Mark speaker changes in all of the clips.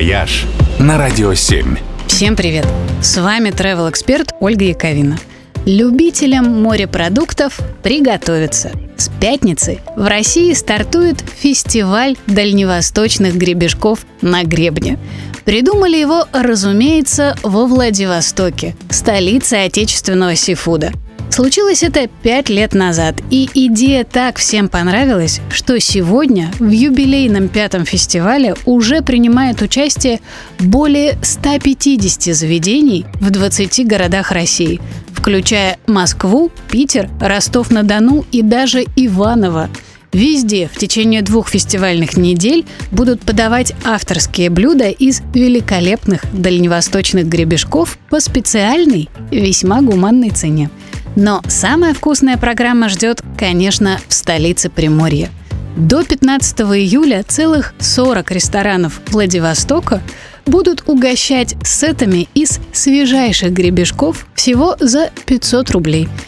Speaker 1: «Вояж» на Радио 7.
Speaker 2: Всем привет! С вами travel эксперт Ольга Яковина. Любителям морепродуктов приготовиться. С пятницы в России стартует фестиваль дальневосточных гребешков на гребне. Придумали его, разумеется, во Владивостоке, столице отечественного seafood а – Случилось это пять лет назад, и идея так всем понравилась, что сегодня в юбилейном пятом фестивале уже принимает участие более 150 заведений в 20 городах России, включая Москву, Питер, Ростов-на-Дону и даже Иваново. Везде в течение двух фестивальных недель будут подавать авторские блюда из великолепных дальневосточных гребешков по специальной, весьма гуманной цене. Но самая вкусная программа ждет, конечно, в столице Приморья. До 15 июля целых 40 ресторанов Владивостока будут угощать сетами из свежайших гребешков всего за 500 рублей –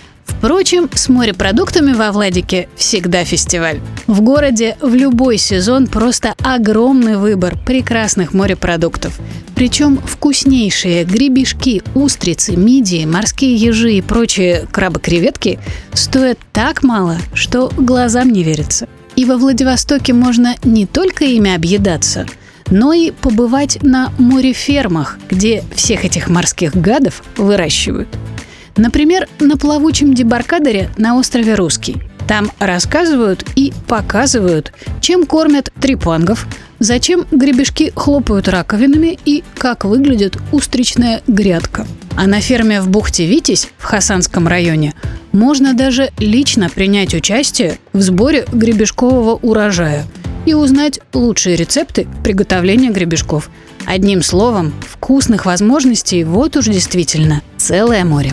Speaker 2: Впрочем, с морепродуктами во Владике всегда фестиваль. В городе в любой сезон просто огромный выбор прекрасных морепродуктов. Причем вкуснейшие гребешки, устрицы, мидии, морские ежи и прочие крабы-креветки стоят так мало, что глазам не верится. И во Владивостоке можно не только ими объедаться, но и побывать на морефермах, где всех этих морских гадов выращивают. Например, на плавучем дебаркадере на острове Русский. Там рассказывают и показывают, чем кормят трипангов, зачем гребешки хлопают раковинами и как выглядит устричная грядка. А на ферме в бухте Витязь в Хасанском районе можно даже лично принять участие в сборе гребешкового урожая и узнать лучшие рецепты приготовления гребешков. Одним словом, вкусных возможностей вот уж действительно целое море.